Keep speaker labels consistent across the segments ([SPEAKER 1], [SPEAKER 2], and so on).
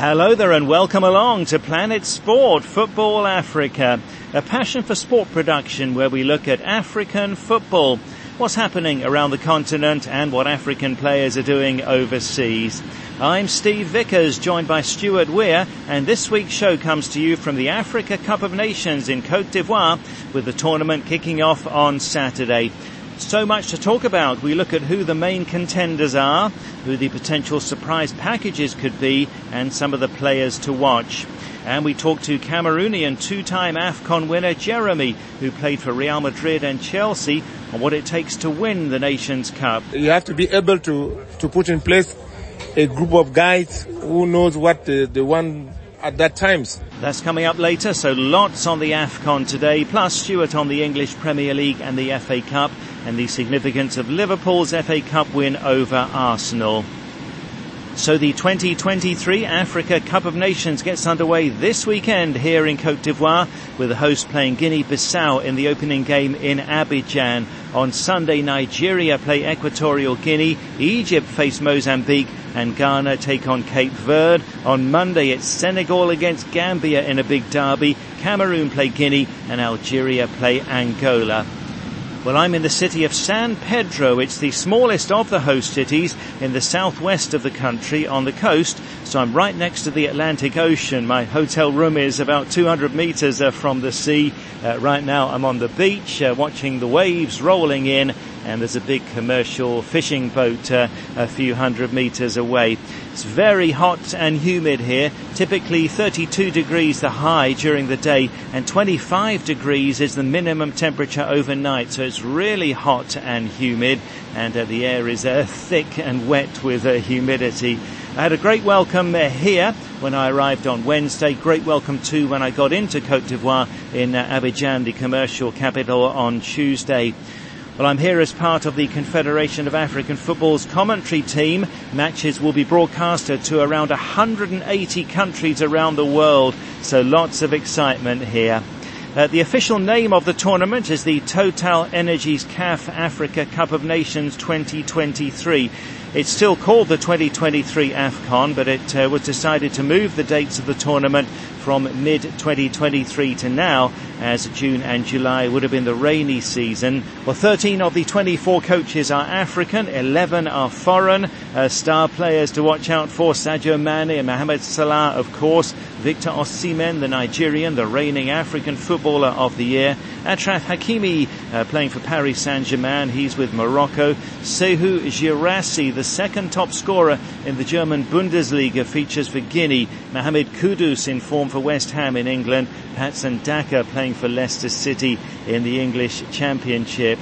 [SPEAKER 1] Hello there and welcome along to Planet Sport Football Africa, a passion for sport production where we look at African football, what's happening around the continent and what African players are doing overseas. I'm Steve Vickers, joined by Stuart Weir, and this week's show comes to you from the Africa Cup of Nations in Cote d'Ivoire, with the tournament kicking off on Saturday. So much to talk about. We look at who the main contenders are, who the potential surprise packages could be, and some of the players to watch. And we talk to Cameroonian two-time AFCON winner Geremi, who played for Real Madrid and Chelsea, on what it takes to win the Nations Cup.
[SPEAKER 2] You have to be able to, to put in place a group of guys who knows what the, the one at that times.
[SPEAKER 1] That's coming up later, so lots on the AFCON today, plus Stuart on the English Premier League and the FA Cup, and the significance of Liverpool's FA Cup win over Arsenal. So the 2023 Africa Cup of Nations gets underway this weekend here in Cote d'Ivoire with the host playing Guinea-Bissau in the opening game in Abidjan. On Sunday, Nigeria play Equatorial Guinea, Egypt face Mozambique and Ghana take on Cape Verde. On Monday, it's Senegal against Gambia in a big derby, Cameroon play Guinea and Algeria play Angola. Well, I'm in the city of San Pedro. It's the smallest of the host cities in the southwest of the country on the coast. So I'm right next to the Atlantic Ocean. My hotel room is about 200 meters uh, from the sea. Uh, right now I'm on the beach uh, watching the waves rolling in and there's a big commercial fishing boat uh, a few hundred meters away. It's very hot and humid here, typically 32 degrees the high during the day and 25 degrees is the minimum temperature overnight. So it's really hot and humid and uh, the air is uh, thick and wet with uh, humidity. I had a great welcome uh, here when I arrived on Wednesday. Great welcome too when I got into Cote d'Ivoire in uh, Abidjan, the commercial capital, on Tuesday. Well, I'm here as part of the Confederation of African Football's commentary team. Matches will be broadcasted to around 180 countries around the world, so lots of excitement here. Uh, the official name of the tournament is the Total Energies CAF Africa Cup of Nations 2023. It's still called the 2023 AFCON, but it uh, was decided to move the dates of the tournament from mid 2023 to now, as June and July would have been the rainy season. Well, 13 of the 24 coaches are African, 11 are foreign. Uh, star players to watch out for Sadio Mane and Mohamed Salah, of course. Victor Osimhen, the Nigerian, the reigning African footballer of the year. Achraf Hakimi, uh, playing for Paris Saint-Germain. He's with Morocco. Serhou Guirassy, the second top scorer in the German Bundesliga, features for Guinea. Mohamed Kudus in form for West Ham in England. Patson Daka playing for Leicester City in the English Championship.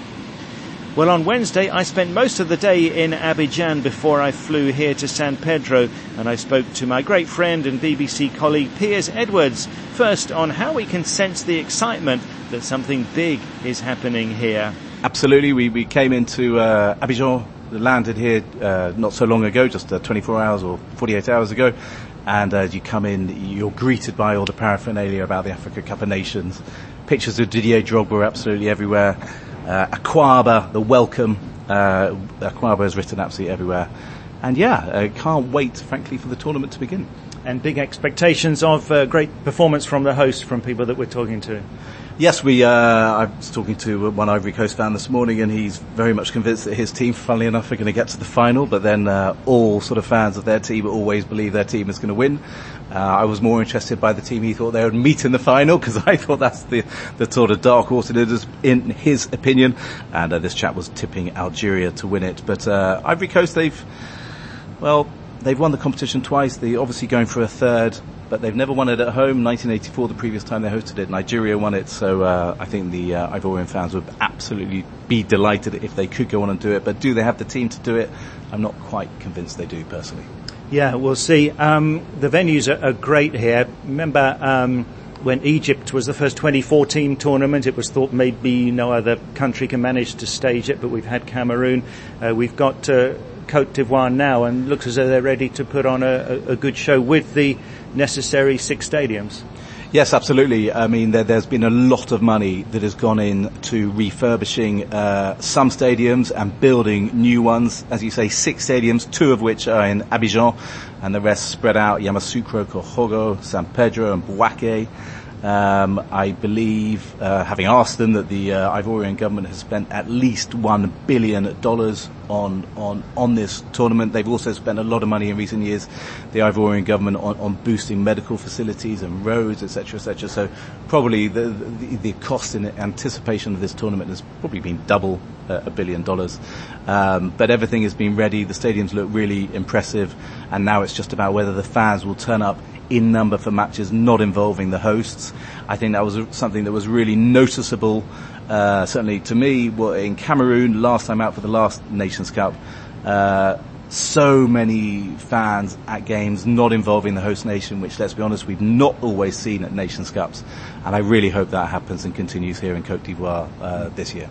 [SPEAKER 1] Well, on Wednesday, I spent most of the day in Abidjan before I flew here to San Pedro, and I spoke to my great friend and BBC colleague Piers Edwards, first on how we can sense the excitement that something big is happening here.
[SPEAKER 3] Absolutely. We, we came into uh, Abidjan, landed here uh, not so long ago, just uh, 24 hours or 48 hours ago, and as you come in, you're greeted by all the paraphernalia about the Africa Cup of Nations. Pictures of Didier Drogba are absolutely everywhere. Uh, Akwaaba, the welcome, uh, Akwaaba is written absolutely everywhere. And yeah, can't wait, frankly, for the tournament to begin.
[SPEAKER 1] And big expectations of uh, great performance from the host, from people that we're talking to.
[SPEAKER 3] Yes, we. Uh, I was talking to one Ivory Coast fan this morning, and he's very much convinced that his team, funnily enough, are going to get to the final. But then uh, all sort of fans of their team always believe their team is going to win. Uh, I was more interested by the team he thought they would meet in the final because I thought that's the the sort of dark horse it is in his opinion. And uh, this chap was tipping Algeria to win it, but uh, Ivory Coast they've well they've won the competition twice. They're obviously going for a third, but they've never won it at home. 1984, the previous time they hosted it, Nigeria won it. So uh, I think the uh, Ivorian fans would absolutely be delighted if they could go on and do it. But do they have the team to do it? I'm not quite convinced they do personally.
[SPEAKER 1] Yeah, we'll see. Um, the venues are, are, great here. Remember um, when Egypt was the first 2014 tournament, it was thought maybe no other country can manage to stage it, but we've had Cameroon. Uh, we've got uh, Cote d'Ivoire now, and looks as though they're ready to put on a, a, a good show with the necessary six stadiums.
[SPEAKER 3] Yes, absolutely. I mean, there, has been a lot of money that has gone in to refurbishing uh, some stadiums and building new ones. As you say, six stadiums, two of which are in Abidjan, and the rest spread out: Yamoussoukro, Korhogo, San Pedro, and Bouaké. Um, I believe, uh, having asked them, that the uh, Ivorian government has spent at least one billion dollars on on on this tournament. They've also spent a lot of money in recent years, the Ivorian government, on, on boosting medical facilities and roads, etc., etc. So probably the, the, the cost in anticipation of this tournament has probably been double uh, a billion dollars. Um, but everything has been ready. The stadiums look really impressive, and now it's just about whether the fans will turn up in number for matches not involving the hosts. I think that was something that was really noticeable, uh, certainly to me, in Cameroon, last time out for the last Nations Cup. Uh, so many fans at games not involving the host nation, which let's be honest, we've not always seen at Nations Cups. And I really hope that happens and continues here in Cote d'Ivoire uh, this year.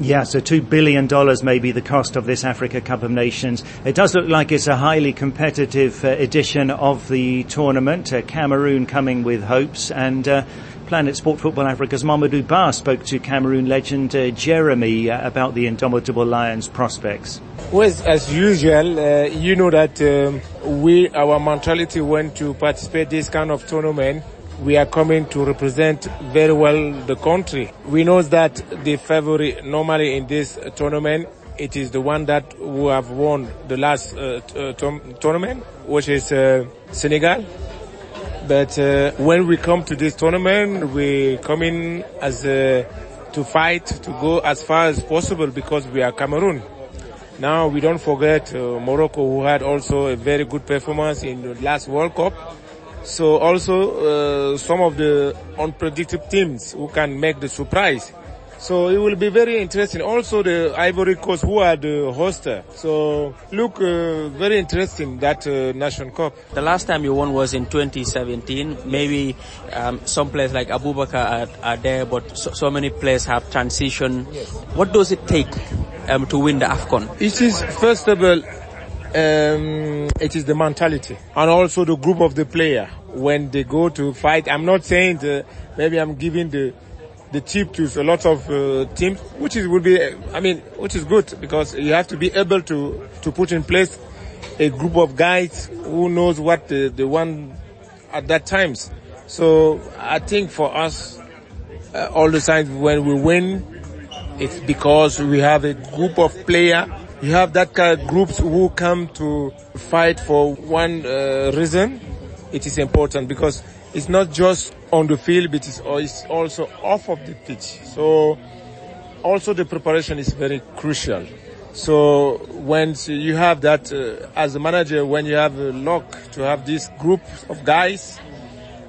[SPEAKER 1] Yeah, so $2 billion may be the cost of this Africa Cup of Nations. It does look like it's a highly competitive uh, edition of the tournament. Uh, Cameroon coming with hopes and uh, Planet Sport Football Africa's Mamadou Ba spoke to Cameroon legend uh, Geremi uh, about the Indomitable Lions prospects.
[SPEAKER 2] Well, as usual, uh, you know that um, we, our mentality when to participate this kind of tournament we are coming to represent very well the country. We know that the favorite normally in this tournament it is the one that who have won the last uh, uh tournament, which is uh, Senegal. But uh, when we come to this tournament, we come in as uh, to fight to go as far as possible because we are Cameroon. Now we don't forget uh, Morocco, who had also a very good performance in the last World Cup so also uh, some of the unpredictable teams who can make the surprise. So it will be very interesting. Also the Ivory Coast who are the hoster. So look uh, very interesting that uh, Nation Cup.
[SPEAKER 4] The last time you won was in 2017. Maybe um, some players like Aboubakar are, are there, but so, so, many players have transitioned. Yes. What does it take um, to win the AFCON?
[SPEAKER 2] It is first of all um, it is the mentality and also the group of the player when they go to fight. I'm not saying the, maybe I'm giving the the tip to a lot of uh, teams, which is would be, I mean, which is good because you have to be able to to put in place a group of guys who knows what the the one at that times. So I think for us, uh, all the times when we win, it's because we have a group of player you have that kind of groups who come to fight for one uh, reason. It is important because it's not just on the field, but it's also off of the pitch. So also the preparation is very crucial. So when you have that uh, as a manager, when you have a luck to have this group of guys,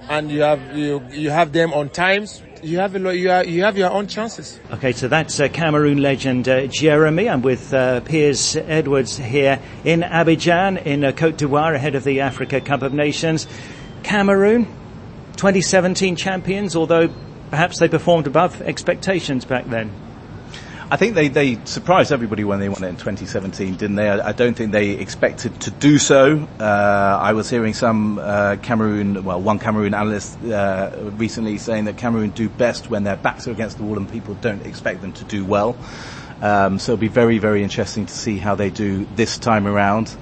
[SPEAKER 2] and you have you, you have them on times, you have a, you, are, you have your own chances.
[SPEAKER 1] Okay, so that's uh, Cameroon legend uh, Geremi. I'm with uh, Piers Edwards here in Abidjan in uh, Cote d'Ivoire ahead of the Africa Cup of Nations. Cameroon, 2017 champions, although perhaps they performed above expectations back then.
[SPEAKER 3] I think they, they surprised everybody when they won it in 2017, didn't they? I, I don't think they expected to do so. Uh, I was hearing some uh, Cameroon, well, one Cameroon analyst uh, recently saying that Cameroon do best when their backs are against the wall and people don't expect them to do well. Um, so it'll be very, very interesting to see how they do this time around.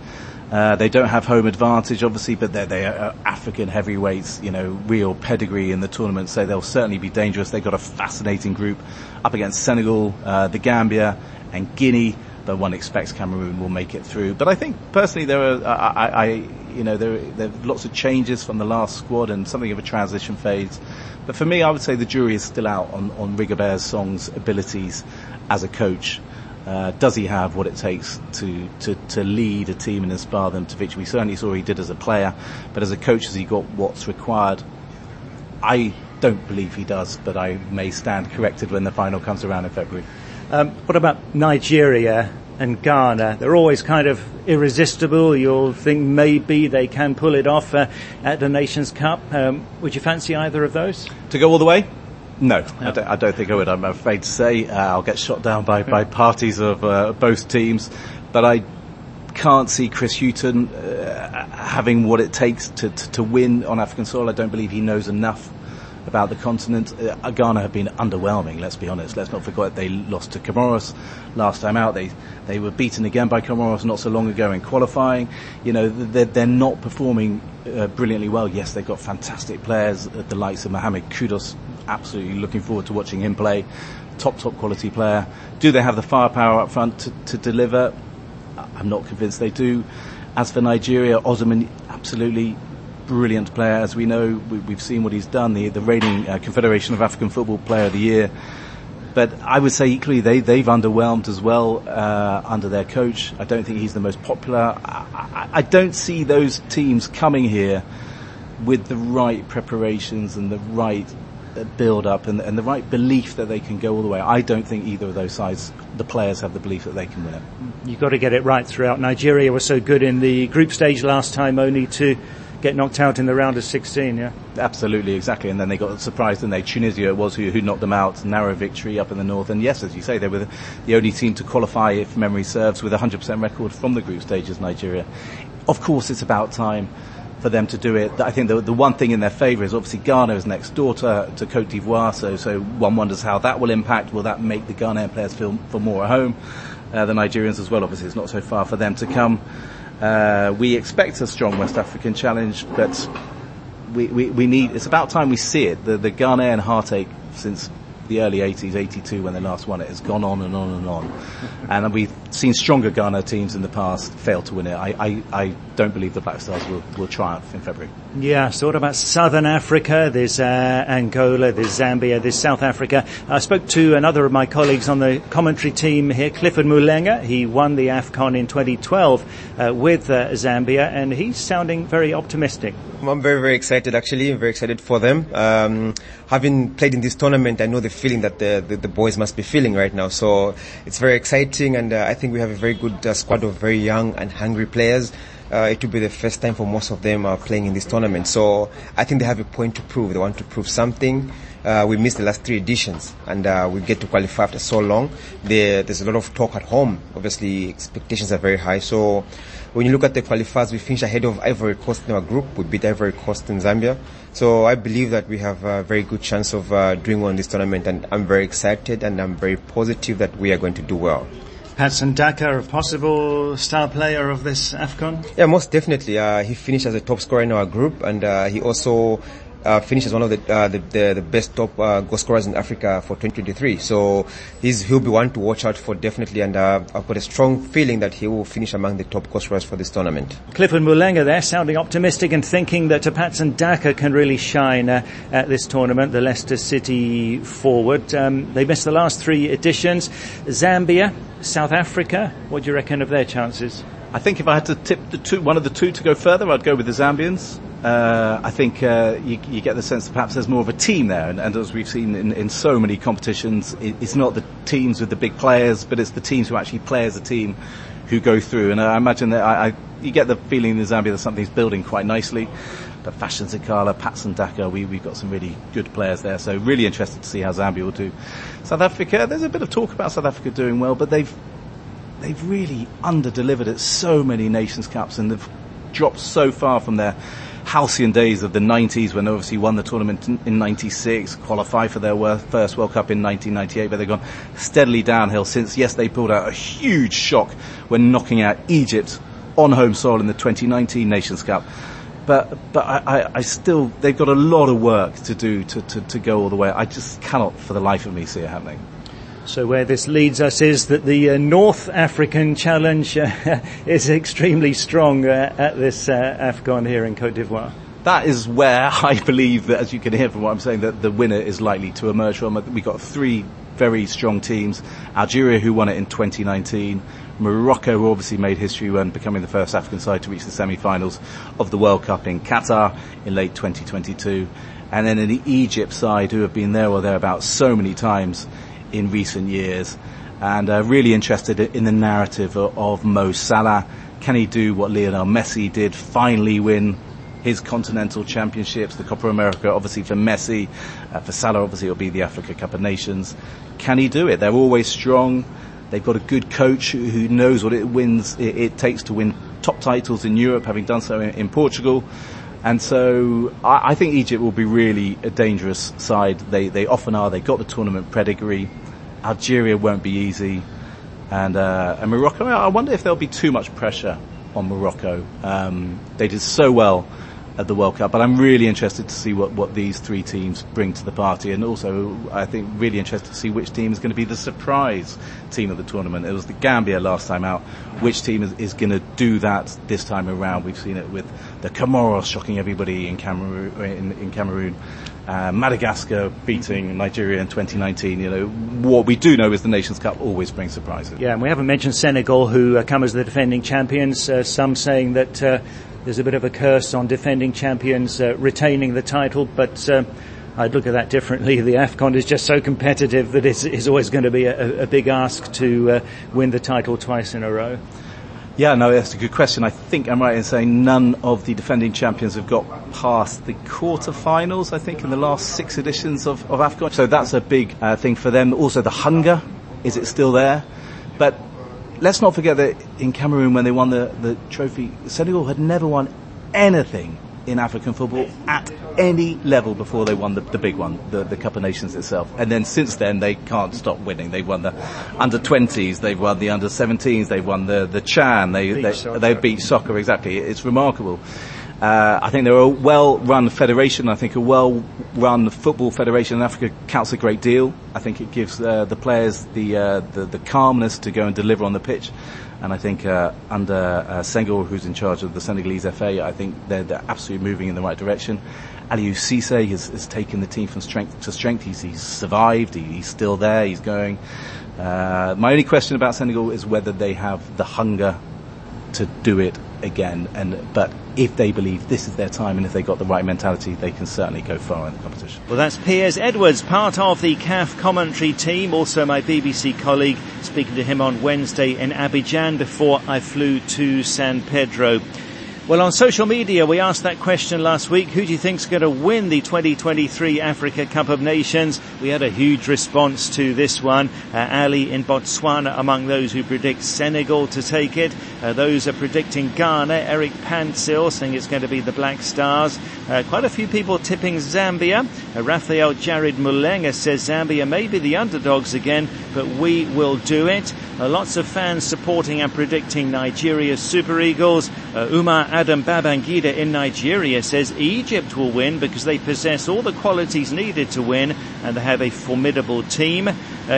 [SPEAKER 3] Uh, they don't have home advantage, obviously, but they're, they are African heavyweights, you know, real pedigree in the tournament, so they'll certainly be dangerous. They've got a fascinating group up against Senegal, uh, the Gambia, and Guinea, but one expects Cameroon will make it through. But I think personally, there are, I, I you know, there, there are lots of changes from the last squad and something of a transition phase. But for me, I would say the jury is still out on, on Rigobert Song's abilities as a coach. Uh, does he have what it takes to, to, to lead a team and inspire them to victory? We certainly saw he did as a player, but as a coach, has he got what's required? I don't believe he does, but I may stand corrected when the final comes around in February.
[SPEAKER 1] Um, what about Nigeria and Ghana? They're always kind of irresistible. You'll think maybe they can pull it off uh, at the Nations Cup. Um, would you fancy either of those?
[SPEAKER 3] To go all the way? No, I, don't, I, don't, think I would. I'm afraid to say uh, I'll get shot down by, by parties of uh, both teams, but I can't see Chris Hughton uh, having what it takes to, to, to, win on African soil. I don't believe he knows enough about the continent. Uh, Ghana have been underwhelming. Let's be honest. Let's not forget they lost to Comoros last time out. They they were beaten again by Comoros not so long ago in qualifying. You know they're, they're not performing uh, brilliantly well. Yes, they've got fantastic players at the likes of Mohamed Kudus. Absolutely looking forward to watching him play. Top top quality player. Do they have the firepower up front to, to deliver? I'm not convinced they do. As for Nigeria, Osimhen absolutely brilliant player. As we know, we, have seen what he's done, the, the reigning uh, Confederation of African Football Player of the Year. But I would say equally they, they've underwhelmed as well uh, under their coach. I don't think he's the most popular. I, I, I don't see those teams coming here with the right preparations and the right uh, build up and, and, the right belief that they can go all the way. I don't think either of those sides, the players have the belief that they can win it.
[SPEAKER 1] You've got to get it right throughout. Nigeria was so good in the group stage last time only to get knocked out in the round of 16, yeah?
[SPEAKER 3] Absolutely, exactly. And then they got surprised, and they Tunisia was who, who knocked them out. Narrow victory up in the north. And yes, as you say, they were the, only team to qualify, if memory serves, with a 100% record from the group stages, Nigeria. Of course, it's about time for them to do it. I think the, the one thing in their favour is obviously Ghana is next door to, to Cote d'Ivoire, so, so one wonders how that will impact. Will that make the Ghanaian players feel, feel more at home? Uh, the Nigerians as well, obviously it's not so far for them to come. Uh, we expect a strong West African challenge, but we, we, we, need, it's about time we see it. The, the Ghanaian heartache since the early 80s, 82 when they last won it, has gone on and on and on. and we've seen stronger Ghana teams in the past fail to win it. I, I, I don't believe the Black Stars will, will triumph in February.
[SPEAKER 1] Yeah, so what about Southern Africa? There's uh, Angola, there's Zambia, there's South Africa. I spoke to another of my colleagues on the commentary team here, Clifford Mulenga. He won the AFCON in 2012 uh, with uh, Zambia, and he's sounding very optimistic.
[SPEAKER 5] I'm very, very excited actually. I'm very excited for them. Um, having played in this tournament, I know the feeling that the, the, the, boys must be feeling right now. So it's very exciting, and uh, I think we have a very good uh, squad of very young and hungry players. Uh, it will be the first time for most of them uh, playing in this tournament. So I think they have a point to prove. They want to prove something. Uh, we missed the last three editions and uh, we get to qualify after so long. There, there's a lot of talk at home. Obviously, expectations are very high. So when you look at the qualifiers, we finished ahead of Ivory Coast in our group. We beat Ivory Coast in Zambia. So I believe that we have a very good chance of uh, doing well in this tournament and I'm very excited and I'm very positive that we are going to do well.
[SPEAKER 1] Patson Daka, a possible star player of this AFCON?
[SPEAKER 5] Yeah, most definitely. Uh, he finished as a top scorer in our group and uh, he also uh, finished as one of the, uh, the, the, the, best top uh, goal scorers in Africa for 2023. So he's, he'll be one to watch out for definitely, and uh, I've got a strong feeling that he will finish among the top goal scorers for this tournament.
[SPEAKER 1] Clifford Mulenga there, sounding optimistic and thinking that Patson Daka can really shine uh, at this tournament. The Leicester City forward. Um, they missed the last three editions. Zambia, South Africa. What do you reckon of their chances?
[SPEAKER 3] I think if I had to tip the two, one of the two to go further, I'd go with the Zambians. Uh, I think uh, you, you, get the sense that perhaps there's more of a team there, and, and as we've seen in, in, so many competitions, it, it's not the teams with the big players, but it's the teams who actually play as a team who go through. And I imagine that I, I, you get the feeling in Zambia that something's building quite nicely. But Fashion Sakala, Patson Daka, we, we've got some really good players there, so really interested to see how Zambia will do. South Africa, there's a bit of talk about South Africa doing well, but they've they've really under-delivered at so many Nations Cups and they've dropped so far from their halcyon days of the 90s when obviously won the tournament in, in 96, qualified for their first World Cup in 1998, but they've gone steadily downhill since. Yes, they pulled out a huge shock when knocking out Egypt on home soil in the 2019 Nations Cup. But, but I, I, I still, they've got a lot of work to do to, to, to go all the way. I just cannot for the life of me see it happening.
[SPEAKER 1] So where this leads us is that the uh, North African challenge uh, is extremely strong uh, at this uh, AFCON here in Cote d'Ivoire.
[SPEAKER 3] That is where I believe that, as you can hear from what I'm saying, that the winner is likely to emerge from. We've got three very strong teams. Algeria, who won it in 2019. Morocco, who obviously made history when becoming the first African side to reach the semi-finals of the World Cup in Qatar in late 2022. And then the Egypt side, who have been there or thereabouts so many times in recent years and uh, really interested in the narrative of, Mo Salah. Can he do what Lionel Messi did? Finally win his continental championships, the Copa America, obviously for Messi, uh, for Salah, obviously it'll be the Africa Cup of Nations. Can he do it? They're always strong. They've got a good coach who, who knows what it wins. It, it, takes to win top titles in Europe, having done so in, in Portugal. And so I, I, think Egypt will be really a dangerous side. They, they often are. They've got the tournament pedigree. Algeria won't be easy. And, uh, and Morocco, I wonder if there'll be too much pressure on Morocco. Um, they did so well at the World Cup. But I'm really interested to see what, what these three teams bring to the party, and also I think really interested to see which team is going to be the surprise team of the tournament. It was the Gambia last time out. Which team is, is going to do that this time around? We've seen it with the Comoros shocking everybody in Cameroon. In, in Cameroon. Uh, Madagascar beating Nigeria in 2019. You know, what we do know is the Nations Cup always brings surprises.
[SPEAKER 1] Yeah, and we haven't mentioned Senegal, who uh, come as the defending champions. Uh, some saying that uh, there's a bit of a curse on defending champions uh, retaining the title, but uh, I'd look at that differently. The AFCON is just so competitive that it's, it's always going to be a, a big ask to uh, win the title twice in a row.
[SPEAKER 3] Yeah, no, that's a good question. I think I'm right in saying none of the defending champions have got past the quarterfinals, I think, in the last six editions of, of AFCON. So that's a big uh, thing for them. Also, the hunger, is it still there? Let's not forget that in Cameroon when they won the, the trophy, Senegal had never won anything in African football at any level before they won the, the big one, the, the Cup of Nations itself. And then since then, they can't stop winning. They've won the under 20s, they've won the under 17s, they've won the, the Chan, they, beat they, they beach soccer, exactly. It's remarkable. Uh, I think they're a well-run federation. I think a well-run football federation in Africa counts a great deal. I think it gives uh, the players the, uh, the, the calmness to go and deliver on the pitch. And I think uh, under uh, Senghor, who's in charge of the Senegalese FA, I think they're, they're absolutely moving in the right direction. Aliou Cisse has, has taken the team from strength to strength. He's, he's survived. He, he's still there. He's going. Uh, my only question about Senegal is whether they have the hunger to do it again. And but if they believe this is their time and if they got the right mentality, they can certainly go far in the competition.
[SPEAKER 1] Well, that's Piers Edwards, part of the CAF commentary team, also my BBC colleague, speaking to him on Wednesday in Abidjan before I flew to San Pedro. Well, on social media, we asked that question last week. Who do you think is going to win the 2023 Africa Cup of Nations? We had a huge response to this one. Uh, Ali in Botswana among those who predict Senegal to take it. Uh, those are predicting Ghana. Eric Pansil saying it's going to be the Black Stars. Uh, quite a few people tipping Zambia. Uh, Raphael Jared Mulenga says Zambia may be the underdogs again, but we will do it. Uh, lots of fans supporting and predicting Nigeria's Super Eagles. Uh, Umar Adam Babangida in Nigeria says Egypt will win because they possess all the qualities needed to win and they have a formidable team. Uh,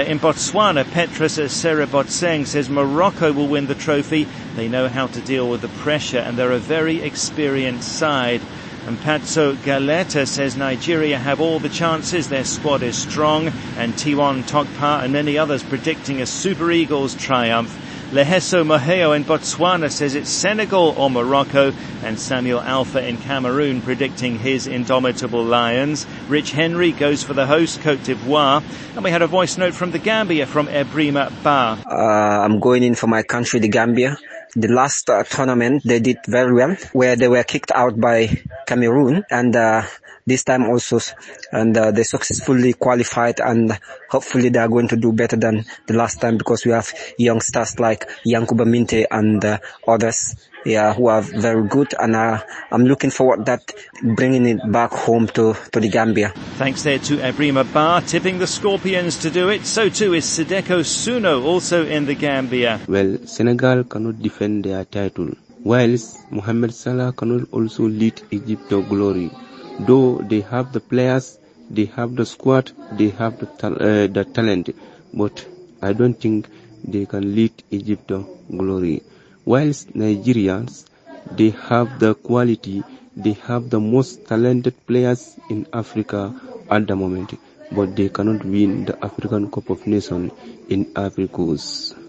[SPEAKER 1] in Botswana, Petrus Serabotseng says Morocco will win the trophy. They know how to deal with the pressure and they're a very experienced side. And Patso Galeta says Nigeria have all the chances, their squad is strong, and Tiwan Tokpa and many others predicting a Super Eagles triumph. Leheso Moheo in Botswana says it's Senegal or Morocco, and Samuel Alpha in Cameroon predicting his indomitable Lions. Rich Henry goes for the host, Cote d'Ivoire. And we had a voice note from the Gambia from Ebrima Ba.
[SPEAKER 6] Uh, I'm going in for my country, the Gambia. The last uh, tournament, they did very well, where they were kicked out by Cameroon, and uh, this time also, and uh, they successfully qualified and hopefully they are going to do better than the last time because we have young stars like Yankuba Minteh and uh, others yeah, who are very good, and uh, I'm looking forward that bringing it back home to, to the Gambia.
[SPEAKER 1] Thanks there to Ebrima Ba, tipping the Scorpions to do it. So too is Sideko Suno, also in the Gambia.
[SPEAKER 7] Well, Senegal cannot defend their title, whilst Mohamed Salah cannot also lead Egypt to glory though they have the players, they have the squad, they have the, uh, the talent, but I don't think they can lead Egypt to glory. Whilst Nigerians, they have the quality, they have the most talented players in Africa at the moment, but they cannot win the African Cup of Nations in Africa.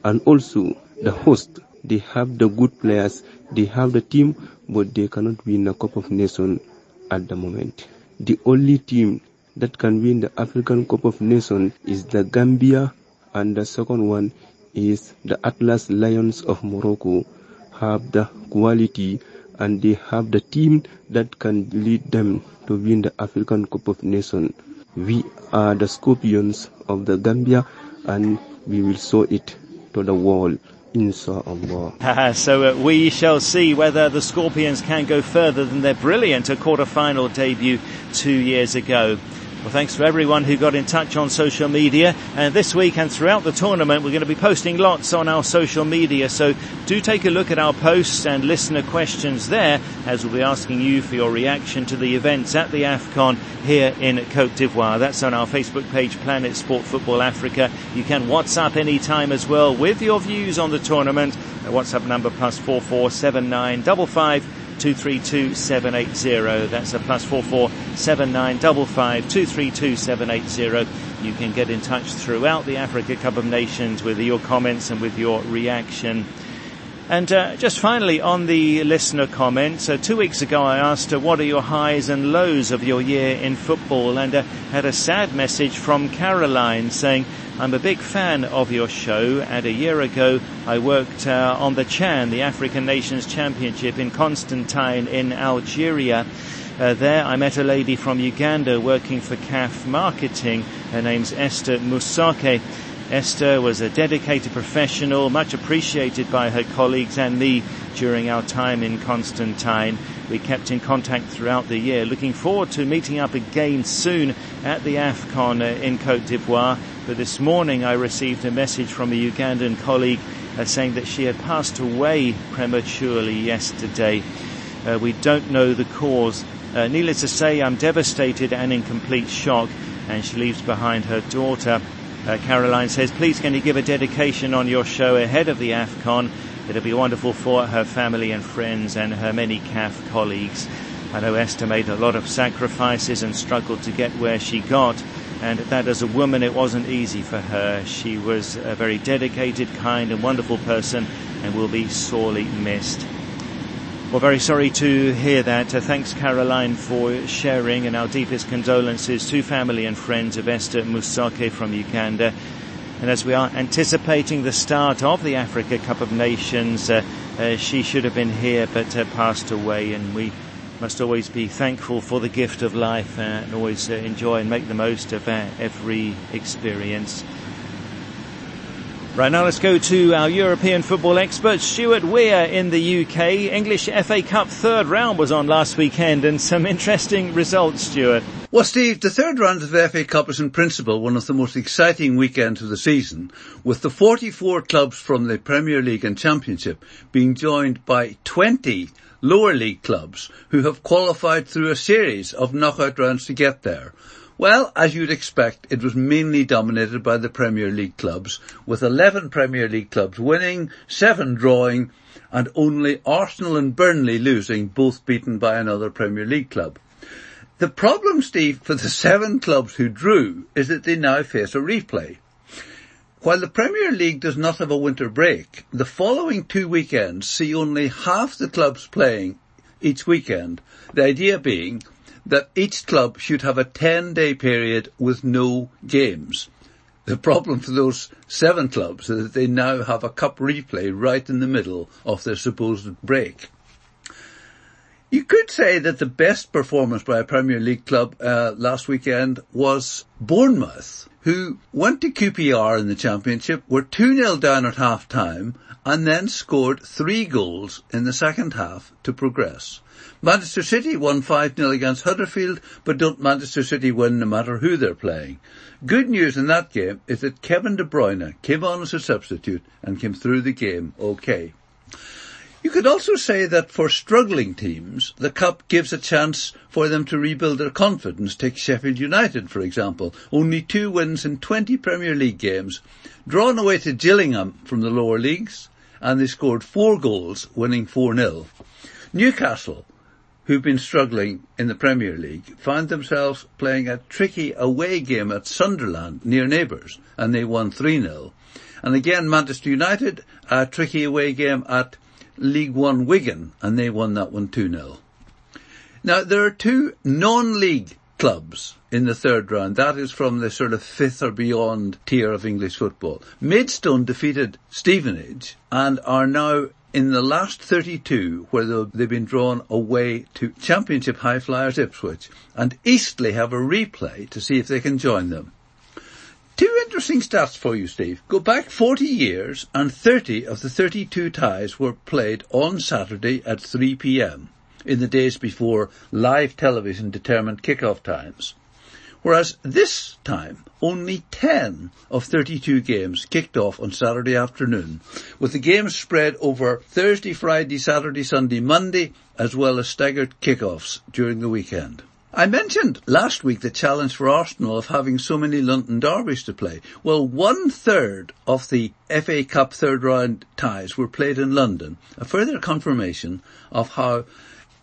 [SPEAKER 7] And also, the host, they have the good players, they have the team, but they cannot win the Cup of Nations at the moment. The only team that can win the African Cup of Nations is the Gambia and the second one is the Atlas Lions of Morocco have the quality and they have the team that can lead them to win the African Cup of Nations. We are the scorpions of the Gambia and we will show it to the world
[SPEAKER 1] So uh, we shall see whether the Scorpions can go further than their brilliant quarter-final debut two years ago. Well, thanks for everyone who got in touch on social media. And this week and throughout the tournament, we're going to be posting lots on our social media. So do take a look at our posts and listener questions there as we'll be asking you for your reaction to the events at the AFCON here in Cote d'Ivoire. That's on our Facebook page, Planet Sport Football Africa. You can WhatsApp anytime as well with your views on the tournament. WhatsApp number plus four four seven nine double five 232780. That's a plus four four seven nine double five two three two seven eight zero. You can get in touch throughout the Africa Cup of Nations with your comments and with your reaction. And uh, just finally on the listener comments, uh, two weeks ago I asked, uh, what are your highs and lows of your year in football? And uh, had a sad message from Caroline saying, I'm a big fan of your show, and a year ago I worked uh, on the Chan, the African Nations Championship in Constantine in Algeria. Uh, there I met a lady from Uganda working for CAF Marketing. Her name's Esther Musake. Esther was a dedicated professional, much appreciated by her colleagues and me during our time in Constantine. We kept in contact throughout the year, looking forward to meeting up again soon at the AFCON uh, in Cote d'Ivoire but this morning I received a message from a Ugandan colleague uh, saying that she had passed away prematurely yesterday. Uh, we don't know the cause. Uh, needless to say, I'm devastated and in complete shock, and she leaves behind her daughter. Uh, Caroline says, please can you give a dedication on your show ahead of the AFCON? It'll be wonderful for her family and friends and her many CAF colleagues. I know Esther made a lot of sacrifices and struggled to get where she got and that as a woman it wasn't easy for her. She was a very dedicated, kind and wonderful person and will be sorely missed. Well, very sorry to hear that. Uh, thanks, Caroline, for sharing, and our deepest condolences to family and friends of Esther Musake from Uganda. And as we are anticipating the start of the Africa Cup of Nations, uh, uh, she should have been here but uh, passed away, and we must always be thankful for the gift of life uh, and always uh, enjoy and make the most of uh, every experience. Right now, let's go to our European football expert, Stuart Weir in the UK. English FA Cup third round was on last weekend and some interesting results, Stuart.
[SPEAKER 8] Well, Steve, the third round of the FA Cup is in principle one of the most exciting weekends of the season, with the 44 clubs from the Premier League and Championship being joined by 20 lower league clubs who have qualified through a series of knockout rounds to get there. Well, as you'd expect, it was mainly dominated by the Premier League clubs, with 11 Premier League clubs winning, 7 drawing, and only Arsenal and Burnley losing, both beaten by another Premier League club. The problem, Steve, for the seven clubs who drew is that they now face a replay. While the Premier League does not have a winter break, the following two weekends see only half the clubs playing each weekend. The idea being that each club should have a 10 day period with no games. The problem for those seven clubs is that they now have a cup replay right in the middle of their supposed break. You could say that the best performance by a Premier League club uh, last weekend was Bournemouth who went to QPR in the championship, were 2-0 down at half time, and then scored three goals in the second half to progress. Manchester City won 5-0 against Huddersfield, but don't Manchester City win no matter who they're playing. Good news in that game is that Kevin De Bruyne came on as a substitute and came through the game okay. You could also say that for struggling teams, the Cup gives a chance for them to rebuild their confidence. Take Sheffield United, for example. Only two wins in 20 Premier League games, drawn away to Gillingham from the lower leagues, and they scored four goals, winning 4-0. Newcastle, who've been struggling in the Premier League, found themselves playing a tricky away game at Sunderland, near neighbours, and they won 3-0. And again, Manchester United, a tricky away game at League One Wigan, and they won that one 2-0. Now, there are two non-league clubs in the third round. That is from the sort of fifth or beyond tier of English football. Maidstone defeated Stevenage and are now in the last 32 where they've been drawn away to Championship High Flyers Ipswich and Eastleigh have a replay to see if they can join them. Two interesting stats for you, Steve. Go back 40 years and 30 of the 32 ties were played on Saturday at 3 p.m. in the days before live television determined kick-off times. Whereas this time, only 10 of 32 games kicked off on Saturday afternoon, with the games spread over Thursday, Friday, Saturday, Sunday, Monday, as well as staggered kick-offs during the weekend. I mentioned last week the challenge for Arsenal of having so many London derbies to play. Well, one third of the FA Cup third round ties were played in London. A further confirmation of how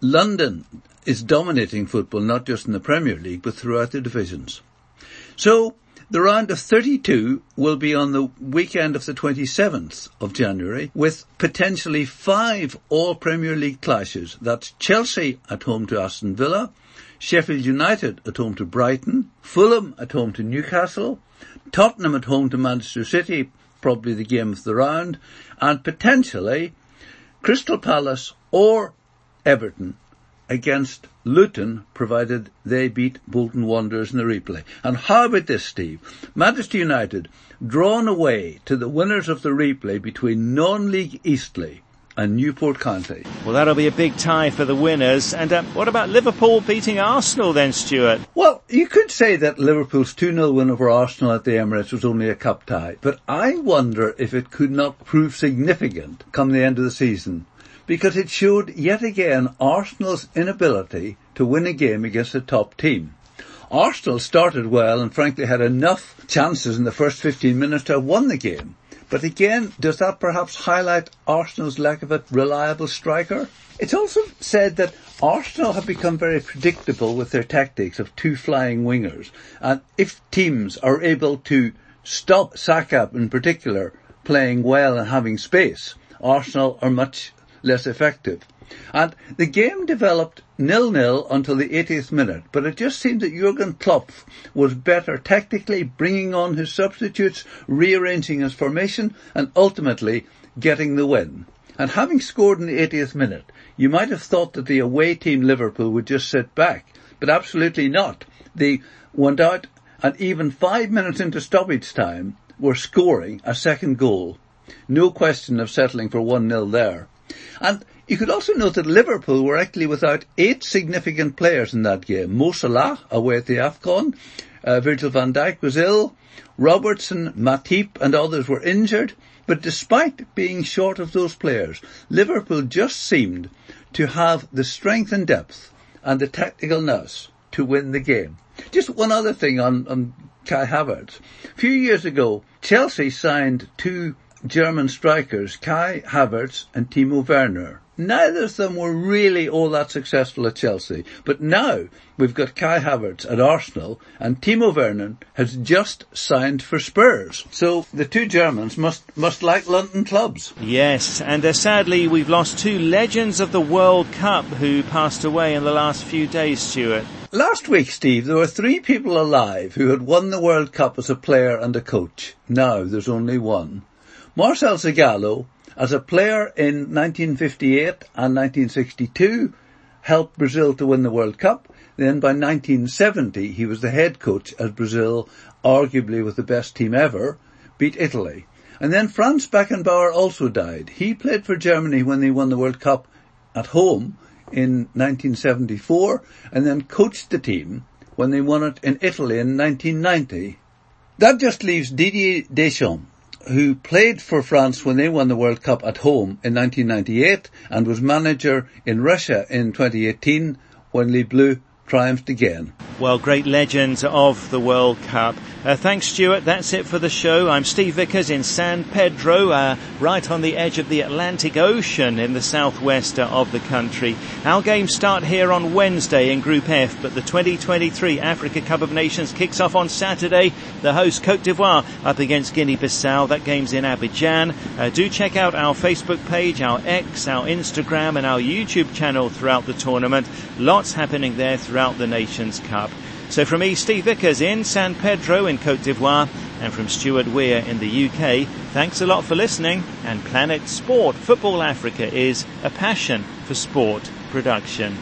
[SPEAKER 8] London is dominating football, not just in the Premier League, but throughout the divisions. So, the round of 32 will be on the weekend of the 27th of January with potentially five all Premier League clashes. That's Chelsea at home to Aston Villa, Sheffield United at home to Brighton, Fulham at home to Newcastle, Tottenham at home to Manchester City, probably the game of the round, and potentially Crystal Palace or Everton against Luton, provided they beat Bolton Wanderers in the replay. And how about this, Steve? Manchester United drawn away to the winners of the replay between non-league Eastleigh and Newport County.
[SPEAKER 1] Well, that'll be a big tie for the winners. And uh, what about Liverpool beating Arsenal then, Stuart?
[SPEAKER 8] Well, you could say that Liverpool's 2-0 win over Arsenal at the Emirates was only a cup tie, but I wonder if it could not prove significant come the end of the season, because it showed yet again Arsenal's inability to win a game against a top team. Arsenal started well and frankly had enough chances in the first 15 minutes to have won the game. But again, does that perhaps highlight Arsenal's lack of a reliable striker? It's also said that Arsenal have become very predictable with their tactics of two flying wingers. And if teams are able to stop Saka in particular playing well and having space, Arsenal are much less effective. And the game developed nil-nil until the 80th minute, but it just seemed that Jurgen Klopp was better tactically, bringing on his substitutes, rearranging his formation, and ultimately getting the win. And having scored in the 80th minute, you might have thought that the away team Liverpool would just sit back, but absolutely not. They went out and even five minutes into stoppage time were scoring a second goal. No question of settling for 1-0 there. And you could also note that Liverpool were actually without eight significant players in that game. Mo Salah away at the AFCON, uh, Virgil van Dijk was ill, Robertson, Matip and others were injured, but despite being short of those players, Liverpool just seemed to have the strength and depth and the tactical nous to win the game. Just one other thing on, on Kai Havertz. A few years ago, Chelsea signed two German strikers, Kai Havertz and Timo Werner. Neither of them were really all that successful at Chelsea. But now we've got Kai Havertz at Arsenal and Timo Werner has just signed for Spurs. So the two Germans must, must like London clubs.
[SPEAKER 1] Yes, and uh, sadly we've lost two legends of the World Cup who passed away in the last few days, Stuart.
[SPEAKER 8] Last week, Steve, there were three people alive who had won the World Cup as a player and a coach. Now there's only one. Marcel Zagallo as a player in 1958 and 1962, helped Brazil to win the World Cup. Then by 1970, he was the head coach as Brazil, arguably with the best team ever, beat Italy. And then Franz Beckenbauer also died. He played for Germany when they won the World Cup at home in 1974 and then coached the team when they won it in Italy in 1990. That just leaves Didier Deschamps who played for France when they won the World Cup at home in 1998 and was manager in Russia in 2018 when they Bleus triumphed again.
[SPEAKER 1] Well, great legends of the World Cup. Uh, thanks, Stuart. That's it for the show. I'm Steve Vickers in San Pedro, uh, right on the edge of the Atlantic Ocean in the southwest of the country. Our games start here on Wednesday in Group F, but the 2023 Africa Cup of Nations kicks off on Saturday. The host Cote d'Ivoire up against Guinea-Bissau. That game's in Abidjan. Uh, do check out our Facebook page, our X, our Instagram and our YouTube channel throughout the tournament. Lots happening there throughout the Nations Cup. So from me, Steve Vickers in San Pedro in Cote d'Ivoire, and from Stuart Weir in the UK, thanks a lot for listening. And Planet Sport Football Africa is a passion for sport production.